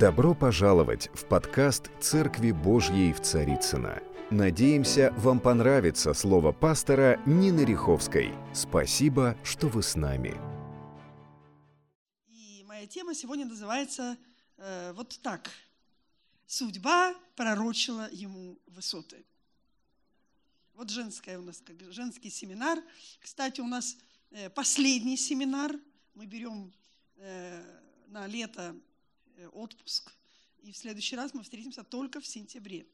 Добро пожаловать в подкаст «Церкви Божьей в Царицыно». Надеемся, вам понравится слово пастора Нины Риховской. Спасибо, что вы с нами. И моя тема сегодня называется э, вот так. Судьба пророчила ему высоты. Вот женская у нас, как женский семинар. Кстати, у нас э, последний семинар. Мы берем э, на лето отпуск. И в следующий раз мы встретимся только в сентябре.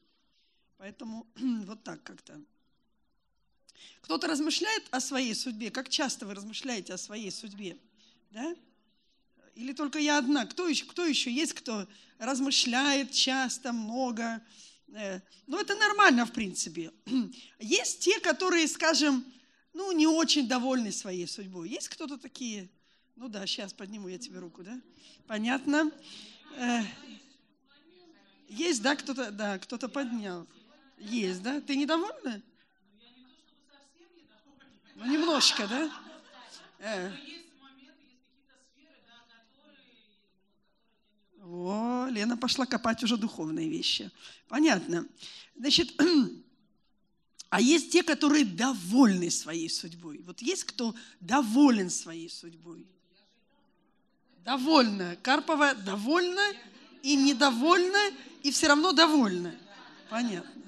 Поэтому вот так как-то. Кто-то размышляет о своей судьбе. Как часто вы размышляете о своей судьбе? Да? Или только я одна? Кто еще, кто еще есть, кто размышляет часто, много? Э, ну, это нормально, в принципе. Есть те, которые, скажем, ну, не очень довольны своей судьбой. Есть кто-то такие? Ну да, сейчас подниму я тебе руку, да? Понятно. Э, есть, да, кто-то, да, кто-то поднял. Есть, да? Ты недовольна? Ну, немножко, да? Э. О, Лена пошла копать уже духовные вещи. Понятно. Значит, а есть те, которые довольны своей судьбой. Вот есть кто доволен своей судьбой? Довольна. Карпова довольна и недовольна, и все равно довольна. Понятно.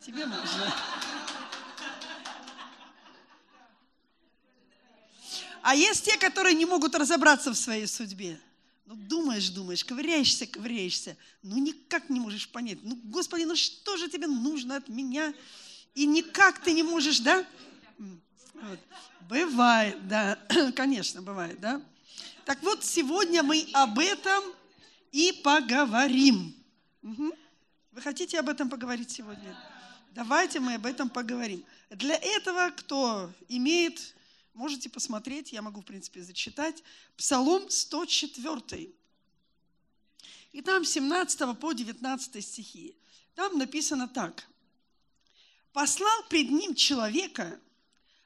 Тебе можно. А есть те, которые не могут разобраться в своей судьбе. Ну, думаешь, думаешь, ковыряешься, ковыряешься, ну, никак не можешь понять. Ну, Господи, ну что же тебе нужно от меня? И никак ты не можешь, да? Вот. Бывает, да, конечно, бывает, да. Так вот, сегодня мы об этом и поговорим. Угу. Вы хотите об этом поговорить сегодня? Давайте мы об этом поговорим. Для этого, кто имеет Можете посмотреть, я могу, в принципе, зачитать. Псалом 104. И там 17 по 19 стихи. Там написано так. «Послал пред ним человека,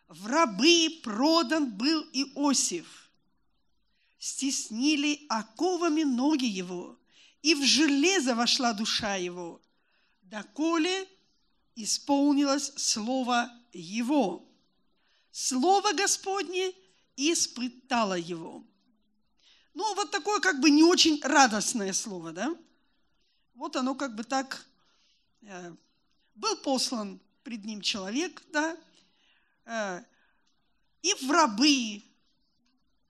в рабы продан был Иосиф. Стеснили оковами ноги его, и в железо вошла душа его, доколе исполнилось слово его». Слово Господне испытало его. Ну, вот такое как бы не очень радостное слово, да? Вот оно как бы так... Э, был послан пред ним человек, да? Э, и в рабы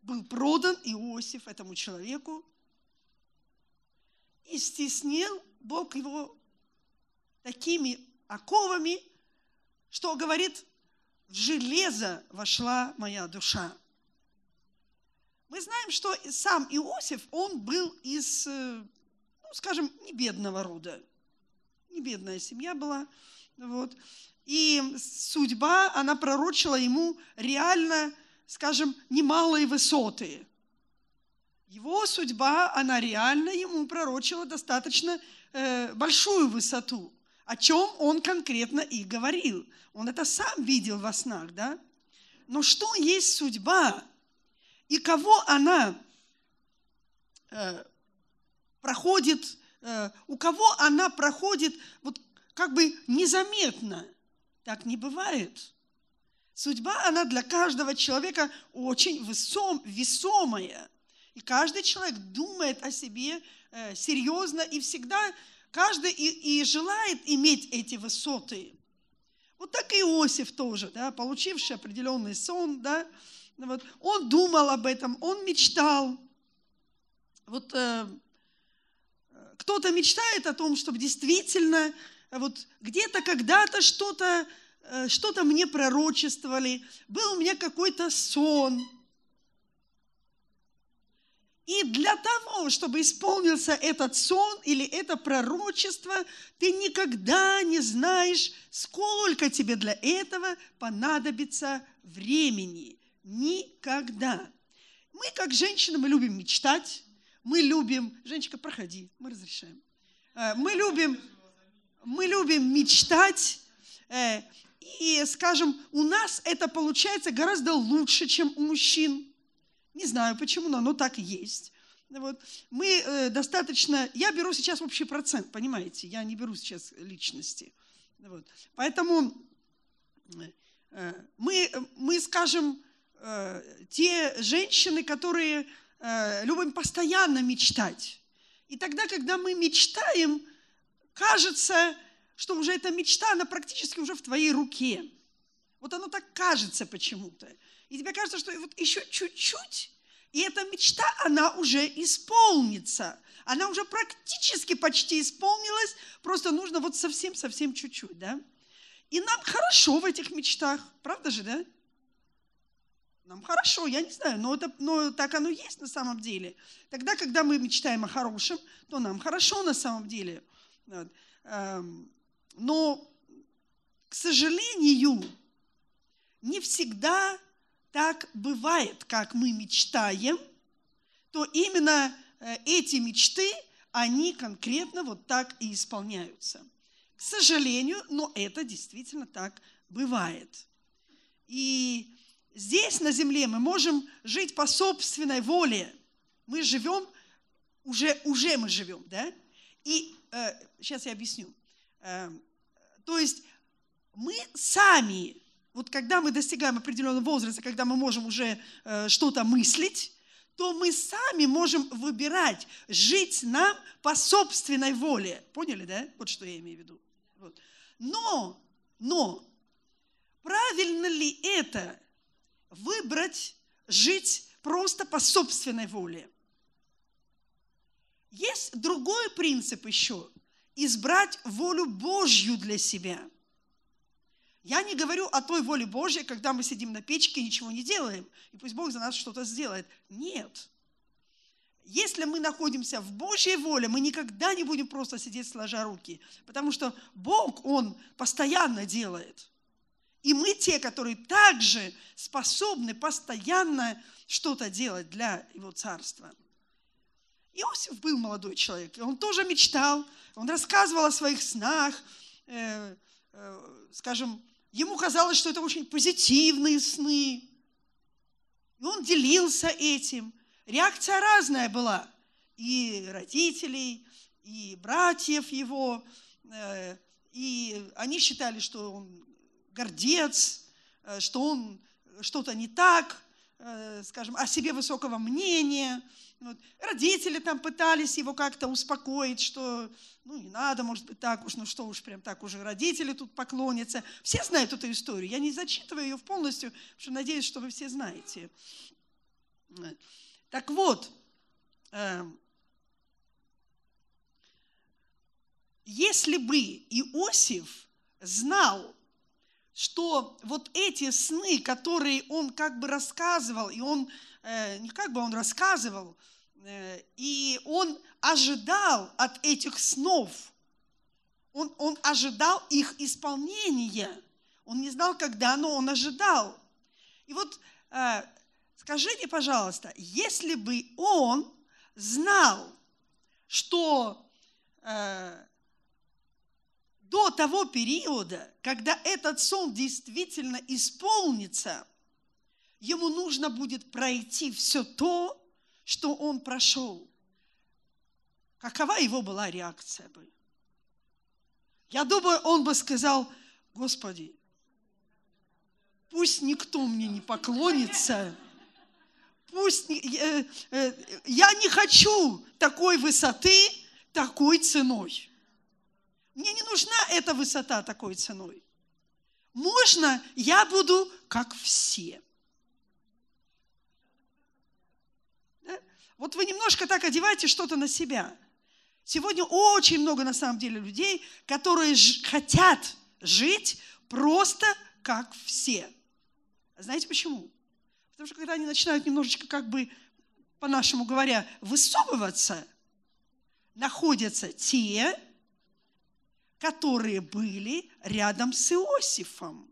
был продан Иосиф этому человеку. И стеснил Бог его такими оковами, что говорит, в железо вошла моя душа. Мы знаем, что сам Иосиф, он был из, э, ну, скажем, не бедного рода. Не бедная семья была. Вот. И судьба, она пророчила ему реально, скажем, немалые высоты. Его судьба, она реально ему пророчила достаточно э, большую высоту о чем он конкретно и говорил. Он это сам видел во снах, да? Но что есть судьба и кого она э, проходит, э, у кого она проходит вот как бы незаметно? Так не бывает. Судьба, она для каждого человека очень весом, весомая. И каждый человек думает о себе э, серьезно и всегда Каждый и, и желает иметь эти высоты. Вот так и Иосиф тоже, да, получивший определенный сон, да, вот, он думал об этом, он мечтал. Вот э, кто-то мечтает о том, чтобы действительно вот где-то когда-то что-то э, что-то мне пророчествовали, был у меня какой-то сон, и для того, чтобы исполнился этот сон или это пророчество, ты никогда не знаешь, сколько тебе для этого понадобится времени. Никогда. Мы, как женщины, мы любим мечтать, мы любим... Женечка, проходи, мы разрешаем. Э, мы любим, мы любим мечтать, э, и, скажем, у нас это получается гораздо лучше, чем у мужчин. Не знаю почему, но оно так есть. Вот. Мы э, достаточно, я беру сейчас общий процент, понимаете, я не беру сейчас личности. Вот. Поэтому э, мы, мы, скажем, э, те женщины, которые э, любим постоянно мечтать. И тогда, когда мы мечтаем, кажется, что уже эта мечта, она практически уже в твоей руке. Вот оно так кажется почему-то. И тебе кажется, что вот еще чуть-чуть, и эта мечта, она уже исполнится. Она уже практически почти исполнилась, просто нужно вот совсем-совсем чуть-чуть, да? И нам хорошо в этих мечтах, правда же, да? Нам хорошо, я не знаю, но, это, но так оно есть на самом деле. Тогда, когда мы мечтаем о хорошем, то нам хорошо на самом деле. Эм, но, к сожалению, не всегда так бывает, как мы мечтаем, то именно э, эти мечты, они конкретно вот так и исполняются. К сожалению, но это действительно так бывает. И здесь, на земле, мы можем жить по собственной воле. Мы живем, уже, уже мы живем, да? И сейчас я объясню. Э, то есть мы сами вот когда мы достигаем определенного возраста, когда мы можем уже э, что-то мыслить, то мы сами можем выбирать, жить нам по собственной воле. Поняли, да? Вот что я имею в виду. Вот. Но, но, правильно ли это выбрать жить просто по собственной воле? Есть другой принцип еще – избрать волю Божью для себя – я не говорю о той воле Божьей, когда мы сидим на печке и ничего не делаем, и пусть Бог за нас что-то сделает. Нет. Если мы находимся в Божьей воле, мы никогда не будем просто сидеть сложа руки, потому что Бог, Он постоянно делает. И мы те, которые также способны постоянно что-то делать для Его Царства. Иосиф был молодой человек, он тоже мечтал, он рассказывал о своих снах, э, э, скажем, Ему казалось, что это очень позитивные сны. И он делился этим. Реакция разная была. И родителей, и братьев его. Э, и они считали, что он гордец, э, что он что-то не так, скажем, о себе высокого мнения – вот. Родители там пытались его как-то успокоить, что ну не надо, может быть, так уж, ну что уж, прям так уже родители тут поклонятся. Все знают эту историю. Я не зачитываю ее полностью, потому что надеюсь, что вы все знаете. Так вот, эм, если бы Иосиф знал, что вот эти сны, которые он как бы рассказывал, и он Э, не как бы он рассказывал, э, и он ожидал от этих снов, он, он ожидал их исполнения. Он не знал, когда, но он ожидал. И вот э, скажите, пожалуйста, если бы он знал, что до того периода, когда этот сон действительно исполнится – ему нужно будет пройти все то, что он прошел. Какова его была реакция бы? Я думаю, он бы сказал, Господи, пусть никто мне не поклонится, пусть э, э, я не хочу такой высоты такой ценой. Мне не нужна эта высота такой ценой. Можно я буду как все. Вот вы немножко так одеваете что-то на себя. Сегодня очень много на самом деле людей, которые хотят жить просто как все. Знаете почему? Потому что когда они начинают немножечко, как бы, по-нашему говоря, высовываться, находятся те, которые были рядом с Иосифом.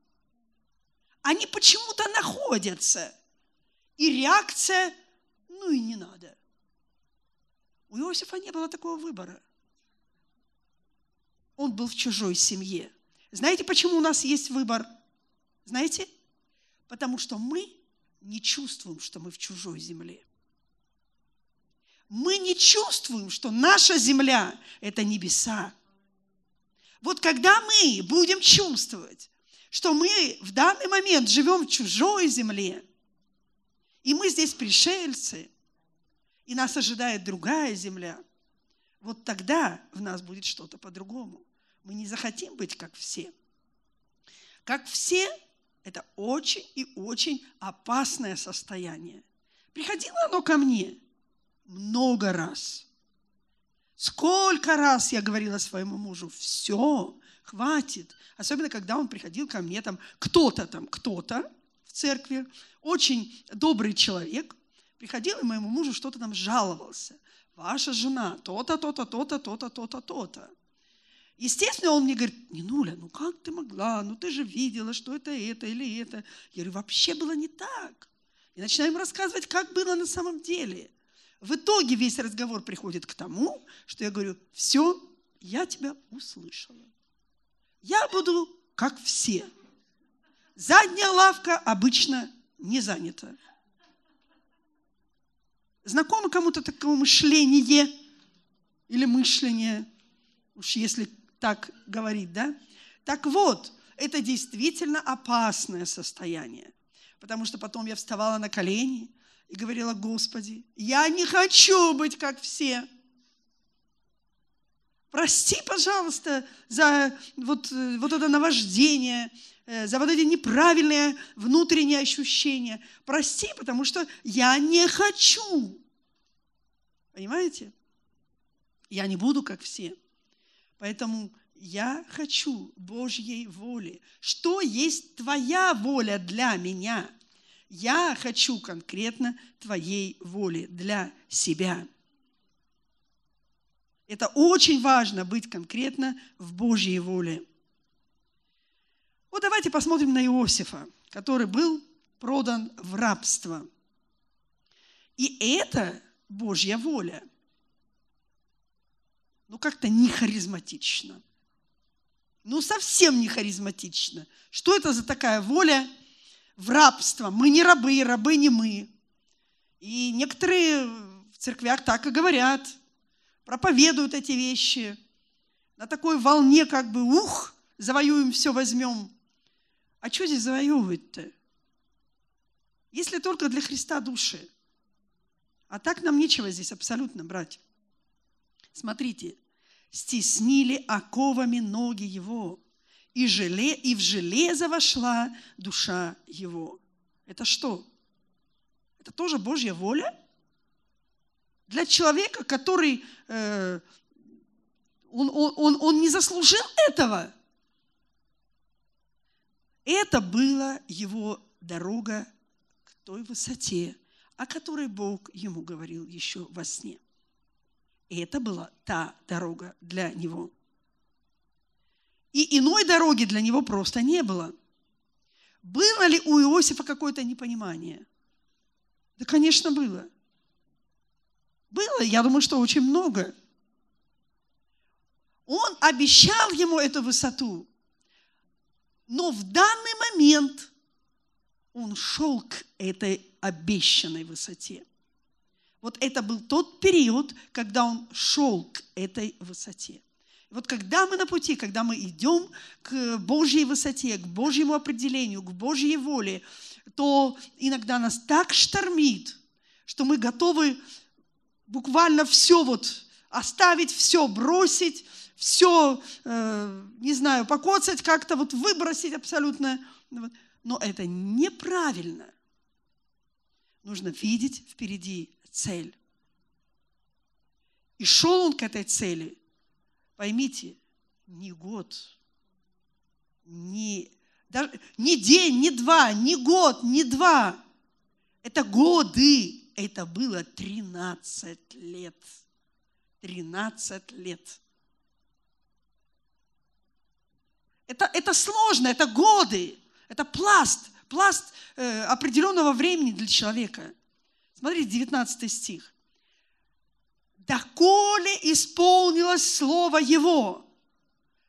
Они почему-то находятся. И реакция ну и не надо. У Иосифа не было такого выбора. Он был в чужой семье. Знаете, почему у нас есть выбор? Знаете? Потому что мы не чувствуем, что мы в чужой земле. мы не чувствуем, что наша земля – это небеса. Вот когда мы будем чувствовать, что мы в данный момент живем в чужой земле, и мы здесь пришельцы, и нас ожидает другая земля, вот тогда в нас будет что-то по-другому. Мы не захотим быть как все. Как все – это очень и очень опасное состояние. Приходило оно ко мне много раз. Сколько раз я говорила своему мужу, все, хватит. Особенно, когда он приходил ко мне, там кто-то там, кто-то в церкви, очень добрый человек, приходил и моему мужу что-то там жаловался. Ваша жена то-то, то-то, то-то, то-то, то-то, то-то. Естественно, он мне говорит, не Нуля, ну как ты могла, ну ты же видела, что это это или это. Я говорю, вообще было не так. И начинаем рассказывать, как было на самом деле. В итоге весь разговор приходит к тому, что я говорю, все, я тебя услышала. Я буду как все. Задняя лавка обычно не занята. Знакомо кому-то такое мышление или мышление, уж если так говорить, да? Так вот, это действительно опасное состояние, потому что потом я вставала на колени и говорила, Господи, я не хочу быть как все. Прости, пожалуйста, за вот, э, вот это наваждение, э, за вот эти неправильные внутренние ощущения. Прости, потому что я не хочу. Понимаете? Я не буду как все. Поэтому я хочу Божьей воли. Что есть твоя воля для меня? Я хочу конкретно твоей воли для себя. Это очень важно быть конкретно в Божьей воле. Вот давайте посмотрим на Иосифа, который был продан в рабство. И это Божья воля. Ну, как-то не харизматично. Ну, совсем не харизматично. Что это за такая воля в рабство? Мы не рабы, рабы не мы. И некоторые в церквях так и говорят – проповедуют эти вещи на такой волне, как бы, ух, завоюем все, возьмем. А что здесь завоевывать-то? Если только для Христа души. А так нам нечего здесь абсолютно брать. Смотрите, стеснили оковами ноги его, и, желе, и в железо вошла душа его. Это что? Это тоже Божья воля? Для человека, который э, он, он, он не заслужил этого. Это была его дорога к той высоте, о которой Бог ему говорил еще во сне. И это была та дорога для него. И иной дороги для него просто не было. Было ли у Иосифа какое-то непонимание? Да, конечно, было. Было, я думаю, что очень много. Он обещал ему эту высоту, но в данный момент он шел к этой обещанной высоте. Вот это был тот период, когда он шел к этой высоте. Вот когда мы на пути, когда мы идем к Божьей высоте, к Божьему определению, к Божьей воле, то иногда нас так штормит, что мы готовы буквально все вот оставить, все бросить, все, э, не знаю, покоцать как-то, вот выбросить абсолютно. Но это неправильно. Нужно видеть впереди цель. И шел он к этой цели, поймите, не год, не, даже, не день, не два, не год, не два. Это годы это было 13 лет. 13 лет. Это, это сложно, это годы, это пласт, пласт э, определенного времени для человека. Смотрите, 19 стих. «Доколе исполнилось Слово Его,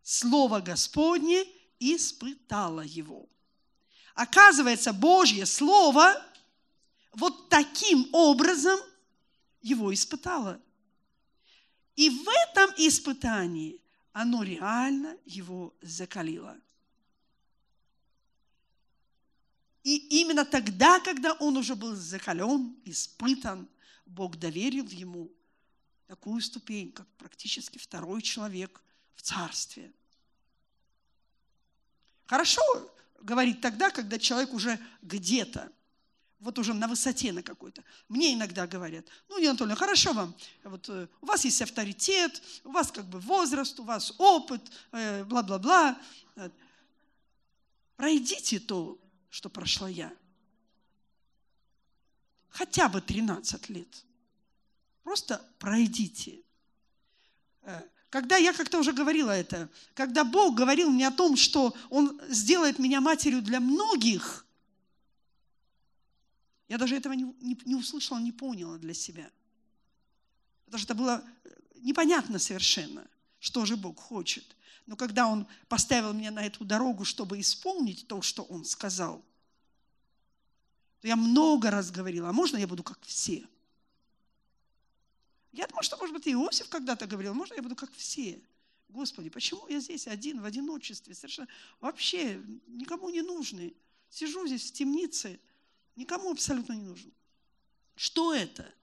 Слово Господне испытало Его». Оказывается, Божье Слово – вот таким образом его испытало. И в этом испытании оно реально его закалило. И именно тогда, когда он уже был закален, испытан, Бог доверил ему такую ступень, как практически второй человек в царстве. Хорошо говорить тогда, когда человек уже где-то, вот уже на высоте на какой-то. Мне иногда говорят, ну, не Анатолий, хорошо вам, вот э, у вас есть авторитет, у вас как бы возраст, у вас опыт, э, бла-бла-бла. Пройдите то, что прошла я. Хотя бы 13 лет. Просто пройдите. Э, когда я как-то уже говорила это, когда Бог говорил мне о том, что Он сделает меня матерью для многих, я даже этого не, не, не услышала, не поняла для себя. Потому что это было э, непонятно совершенно, что же Бог хочет. Но когда Он поставил меня на эту дорогу, чтобы исполнить то, что Он сказал, то я много раз говорила, а можно я буду как все? Я думаю, что, может быть, Иосиф когда-то говорил, можно я буду как все? Господи, почему я здесь один, в одиночестве, совершенно вообще никому не нужный? Сижу здесь в темнице, никому абсолютно не нужен. Что это?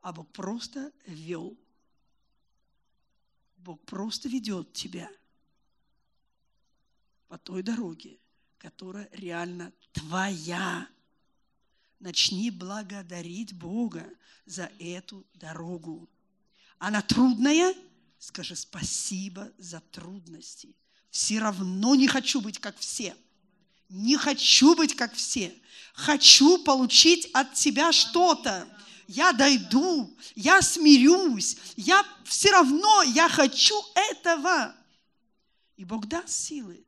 А Бог просто вел. Бог просто ведет тебя по той дороге, которая реально твоя. Начни благодарить Бога за эту дорогу. Она трудная? Скажи спасибо за трудности. Все равно не хочу быть как все. Не хочу быть как все. Хочу получить от тебя что-то. Я дойду, я смирюсь, я все равно, я хочу этого. И Бог даст силы.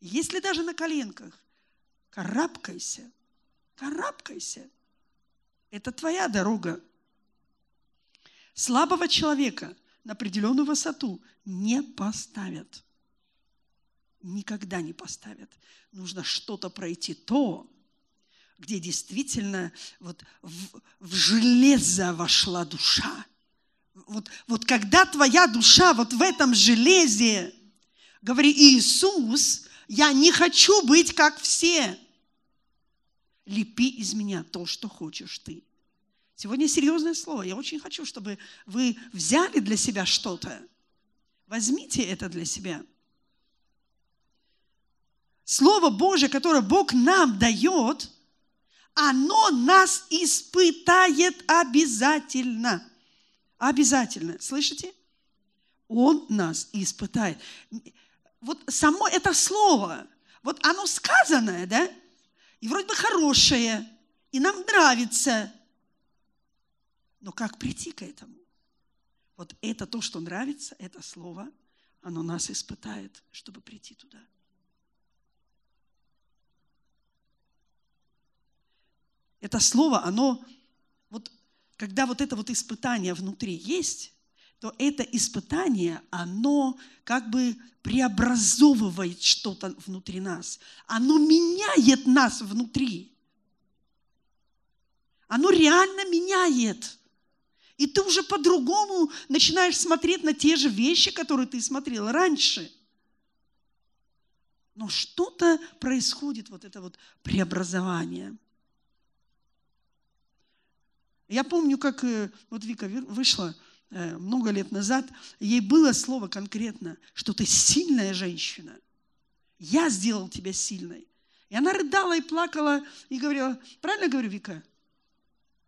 Если даже на коленках, карабкайся, карабкайся. Это твоя дорога. Слабого человека на определенную высоту не поставят. Никогда не поставят. Нужно что-то пройти то, где действительно вот в, в железо вошла душа. Вот, вот когда твоя душа вот в этом железе, говори, Иисус, я не хочу быть как все лепи из меня то, что хочешь ты. Сегодня серьезное слово. Я очень хочу, чтобы вы взяли для себя что-то. Возьмите это для себя. Слово Божье, которое Бог нам дает, оно нас испытает обязательно. Обязательно. Слышите? Он нас испытает. Вот само это слово, вот оно сказанное, да? И вроде бы хорошее, и нам нравится. Но как прийти к этому? Вот это то, что нравится, это слово, оно нас испытает, чтобы прийти туда. Это слово, оно, вот когда вот это вот испытание внутри есть, то это испытание, оно как бы преобразовывает что-то внутри нас. Оно меняет нас внутри. Оно реально меняет. И ты уже по-другому начинаешь смотреть на те же вещи, которые ты смотрел раньше. Но что-то происходит, вот это вот преобразование. Я помню, как э, вот Вика вышла, много лет назад, ей было слово конкретно, что ты сильная женщина. Я сделал тебя сильной. И она рыдала и плакала и говорила, правильно говорю, Вика?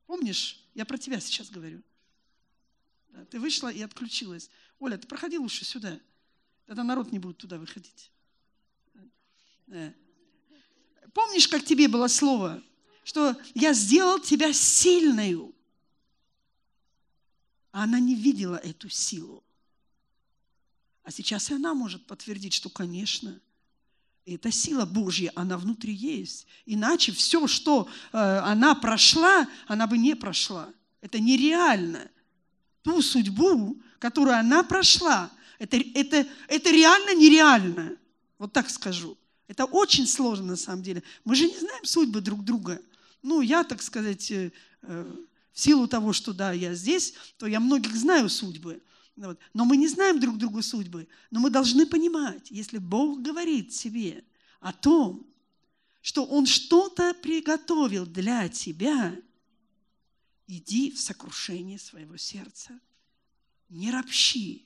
Помнишь? Я про тебя сейчас говорю. Да, ты вышла и отключилась. Оля, ты проходи лучше сюда. Тогда народ не будет туда выходить. Да. Помнишь, как тебе было слово? Что я сделал тебя сильную. А она не видела эту силу. А сейчас и она может подтвердить, что, конечно, эта сила Божья, она внутри есть. Иначе все, что э, она прошла, она бы не прошла. Это нереально. Ту судьбу, которую она прошла, это, это, это реально нереально. Вот так скажу. Это очень сложно на самом деле. Мы же не знаем судьбы друг друга. Ну, я, так сказать, э, э В силу того, что да, я здесь, то я многих знаю судьбы. Вот. Но мы не знаем друг другу судьбы. Но мы должны понимать, если Бог говорит тебе о том, что Он что-то приготовил для тебя, иди в сокрушение своего сердца. Не ропщи.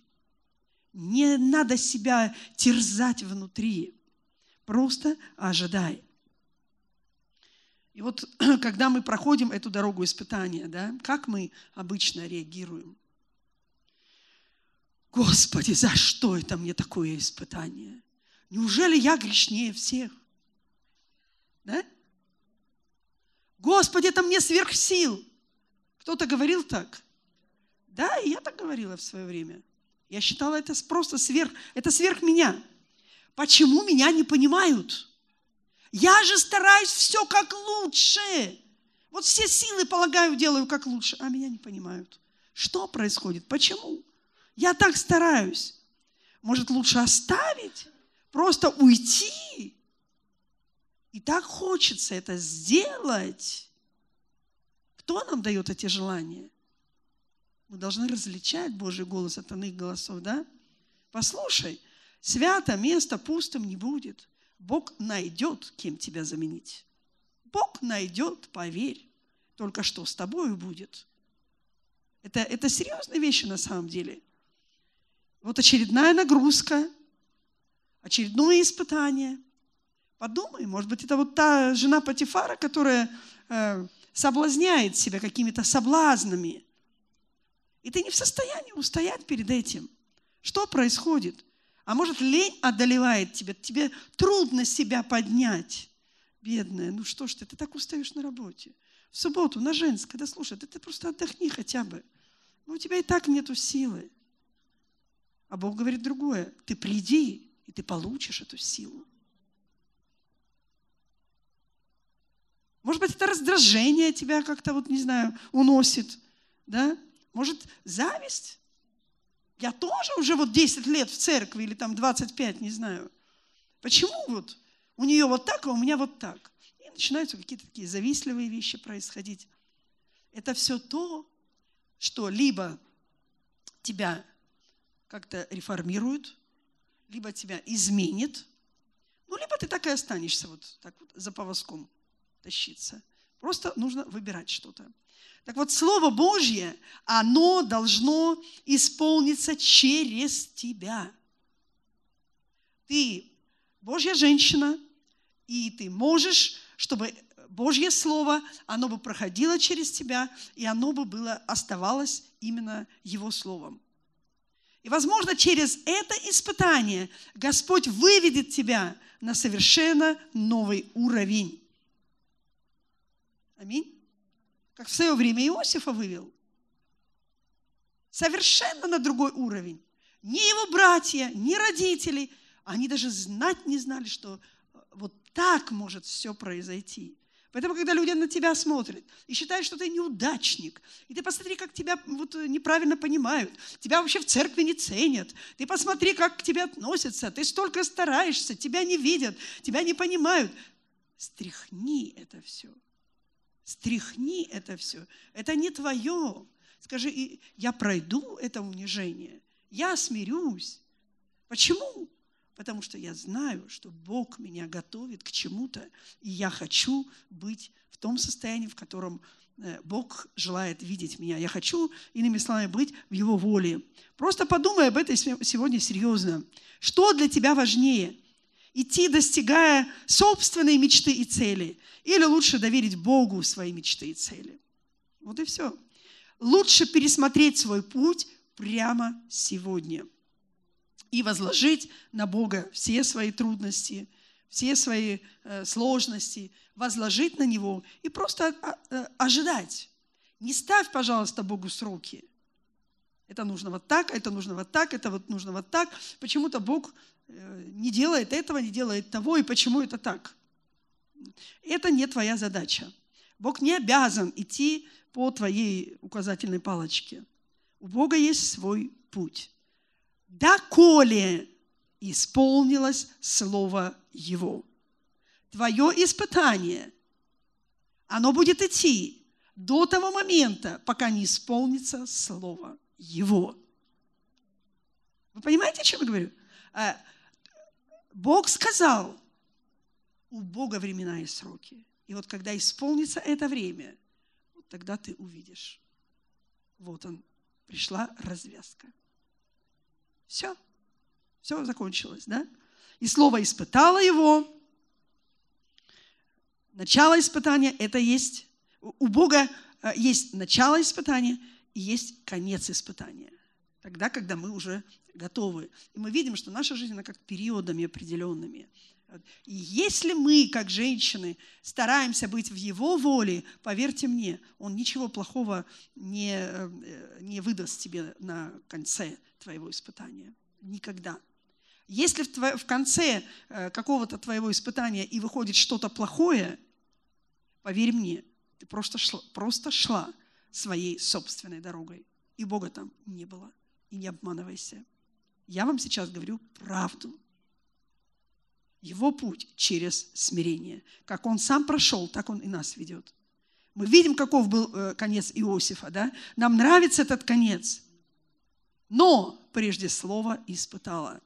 Не надо себя терзать внутри. Просто ожидай. И вот когда мы проходим эту дорогу испытания, да, как мы обычно реагируем? Господи, за что это мне такое испытание? Неужели я грешнее всех? Да? Господи, это мне сверх сил. Кто-то говорил так? Да, и я так говорила в свое время. Я считала это просто сверх, это сверх меня. Почему меня не понимают? Я же стараюсь все как лучше. Вот все силы, полагаю, делаю как лучше, а меня не понимают. Что происходит? Почему? Я так стараюсь. Может, лучше оставить? Просто уйти? И так хочется это сделать. Кто нам дает эти желания? Мы должны различать Божий голос от иных голосов, да? Послушай, свято место пустым не будет. Бог найдет, кем тебя заменить. Бог найдет, поверь. Только что с тобой будет. Это, это серьезные вещи на самом деле. Вот очередная нагрузка, очередное испытание. Подумай, может быть, это вот та жена Патифара, которая э, соблазняет себя какими-то соблазнами. И ты не в состоянии устоять перед этим. Что происходит? А может, лень одолевает тебя, тебе трудно себя поднять. Бедная, ну что ж ты, ты так устаешь на работе. В субботу, на женское, да слушай, ты, ты просто отдохни хотя бы. Ну, у тебя и так нету силы. А Бог говорит другое. Ты приди, и ты получишь эту силу. Может быть, это раздражение тебя как-то, вот, не знаю, уносит. Да? Может, зависть? Я тоже уже вот 10 лет в церкви или там 25, не знаю. Почему вот у нее вот так, а у меня вот так? И начинаются какие-то такие завистливые вещи происходить. Это все то, что либо тебя как-то реформирует, либо тебя изменит, ну, либо ты так и останешься вот так вот за повозком тащиться. Просто нужно выбирать что-то. Так вот, Слово Божье, оно должно исполниться через тебя. Ты Божья женщина, и ты можешь, чтобы Божье Слово, оно бы проходило через тебя, и оно бы было, оставалось именно Его Словом. И, возможно, через это испытание Господь выведет тебя на совершенно новый уровень. Аминь как в свое время Иосифа вывел. Совершенно на другой уровень. Ни его братья, ни родители, они даже знать не знали, что э, вот так может все произойти. Поэтому, когда люди на тебя смотрят и считают, что ты неудачник, и ты посмотри, как тебя вот неправильно понимают, тебя вообще в церкви не ценят, ты посмотри, как к тебе относятся, ты столько стараешься, тебя не видят, тебя не понимают. Стряхни это все. Стряхни это все. Это не твое. Скажи, я пройду это унижение. Я смирюсь. Почему? Потому что я знаю, что Бог меня готовит к чему-то, и я хочу быть в том состоянии, в котором э, Бог желает видеть меня. Я хочу, иными словами, быть в Его воле. Просто подумай об этом сегодня серьезно. Что для тебя важнее? Идти, достигая собственной мечты и цели, или лучше доверить Богу свои мечты и цели. Вот и все. Лучше пересмотреть свой путь прямо сегодня и возложить на Бога все свои трудности, все свои э, сложности, возложить на Него и просто э, ожидать. Не ставь, пожалуйста, Богу сроки. Это нужно вот так, это нужно вот так, это вот нужно вот так. Почему-то Бог не делает этого, не делает того, и почему это так. Это не твоя задача. Бог не обязан идти по твоей указательной палочке. У Бога есть свой путь. Доколе исполнилось Слово Его. Твое испытание, оно будет идти до того момента, пока не исполнится слово Его. Вы понимаете, о чем я говорю? Бог сказал, у Бога времена и сроки. И вот когда исполнится это время, вот тогда ты увидишь. Вот он, пришла развязка. Все. Все закончилось, да? И слово испытало его. Начало испытания – это есть у Бога э, есть начало испытания и есть конец испытания. Тогда, когда мы уже готовы. И мы видим, что наша жизнь, она как периодами определенными. И если мы, как женщины, стараемся быть в Его воле, поверьте мне, Он ничего плохого не, э, не выдаст тебе на конце твоего испытания. Никогда. Если в, тво, в конце э, какого-то твоего испытания и выходит что-то плохое, поверь мне, ты просто шла, просто шла своей собственной дорогой. И Бога там не было. И не обманывайся. Я вам сейчас говорю правду. Его путь через смирение. Как он сам прошел, так он и нас ведет. Мы видим, каков был э, конец Иосифа. Да? Нам нравится этот конец. Но прежде слово испытало.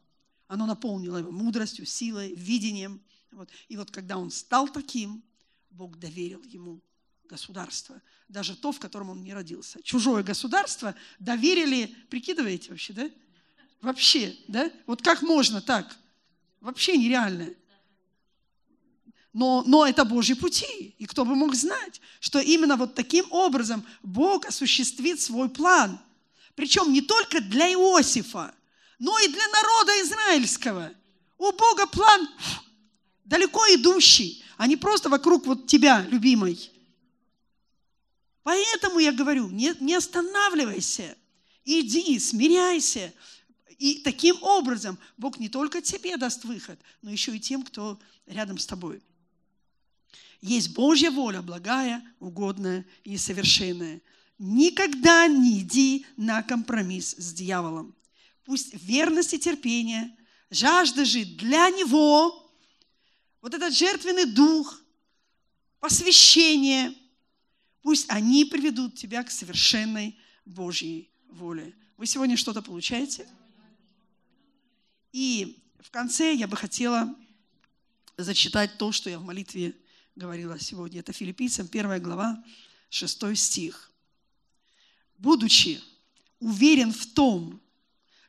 Оно наполнило его мудростью, силой, видением. Вот. И вот когда он стал таким, Бог доверил ему государство, даже то, в котором он не родился. Чужое государство доверили, прикидываете вообще, да? Вообще, да? Вот как можно так? Вообще нереально. Но, но это Божьи пути. И кто бы мог знать, что именно вот таким образом Бог осуществит свой план. Причем не только для Иосифа, но и для народа израильского. У Бога план далеко идущий, а не просто вокруг вот тебя, любимой. Поэтому я говорю, не, не останавливайся, иди, смиряйся. И таким образом Бог не только тебе даст выход, но еще и тем, кто рядом с тобой. Есть Божья воля, благая, угодная и совершенная. Никогда не иди на компромисс с дьяволом. Пусть верность и терпение, жажда жить для Него, вот этот жертвенный дух, посвящение – Пусть они приведут тебя к совершенной Божьей воле. Вы сегодня что-то получаете? И в конце я бы хотела зачитать то, что я в молитве говорила сегодня. Это филиппийцам 1 глава, 6 стих. «Будучи уверен в том,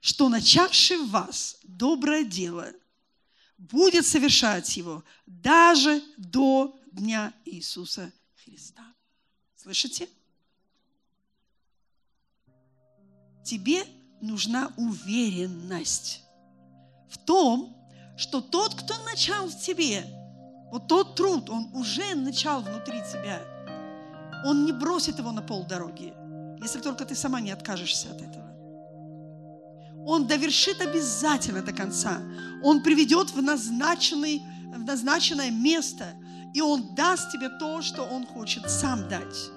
что начавший в вас доброе дело будет совершать его даже до дня Иисуса Христа». Слышите? Тебе нужна уверенность в том, что тот, кто начал в тебе, вот тот труд, он уже начал внутри тебя. Он не бросит его на полдороги, если только ты сама не откажешься от этого. Он довершит обязательно до конца. Он приведет в, назначенный, в назначенное место, и Он даст тебе то, что Он хочет сам дать.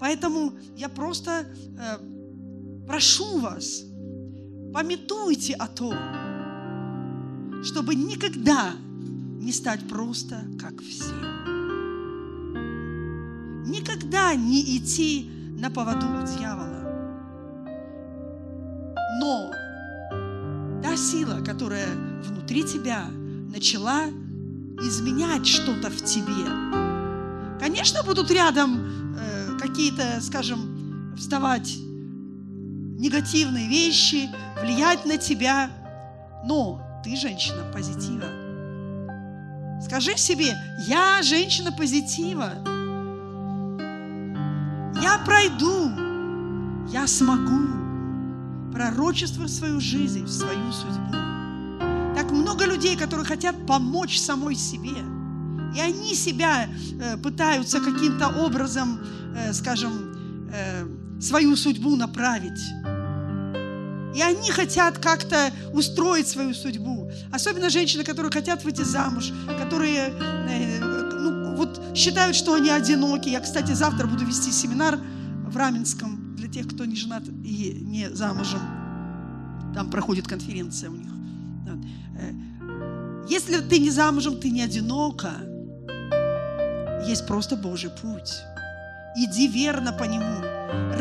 Поэтому я просто э, прошу вас, пометуйте о том, чтобы никогда не стать просто как все. Никогда не идти на поводу у дьявола. Но та сила, которая внутри тебя начала изменять что-то в тебе, конечно, будут рядом какие-то, скажем, вставать негативные вещи, влиять на тебя. Но ты женщина позитива. Скажи себе, я женщина позитива. Я пройду, я смогу пророчество в свою жизнь, в свою судьбу. Так много людей, которые хотят помочь самой себе – и они себя э, пытаются каким-то образом, скажем, э, свою судьбу направить. И они хотят как-то устроить свою судьбу. Особенно женщины, которые хотят выйти замуж, которые ну, вот, считают, что они одиноки. Я, кстати, завтра буду вести семинар в Раменском для тех, кто не женат и не замужем. Там проходит конференция у них. Если ты не замужем, ты не одинока есть просто Божий путь. Иди верно по нему.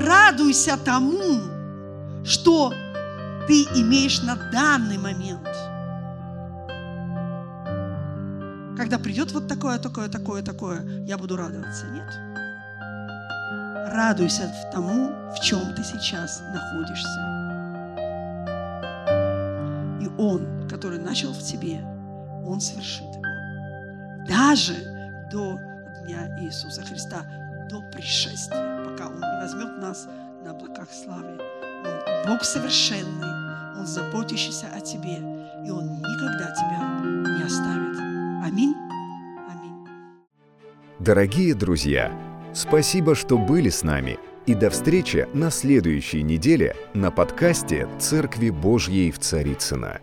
Радуйся тому, что ты имеешь на данный момент. Когда придет вот такое, такое, такое, такое, я буду радоваться. Нет. Радуйся тому, в чем ты сейчас находишься. И Он, который начал в тебе, Он совершит его. Даже до дня Иисуса Христа, до пришествия, пока Он не возьмет нас на облаках славы. Он Бог совершенный, Он заботящийся о тебе, и Он никогда тебя не оставит. Аминь. Аминь. Дорогие друзья, спасибо, что были с нами. И до встречи на следующей неделе на подкасте «Церкви Божьей в Царицына.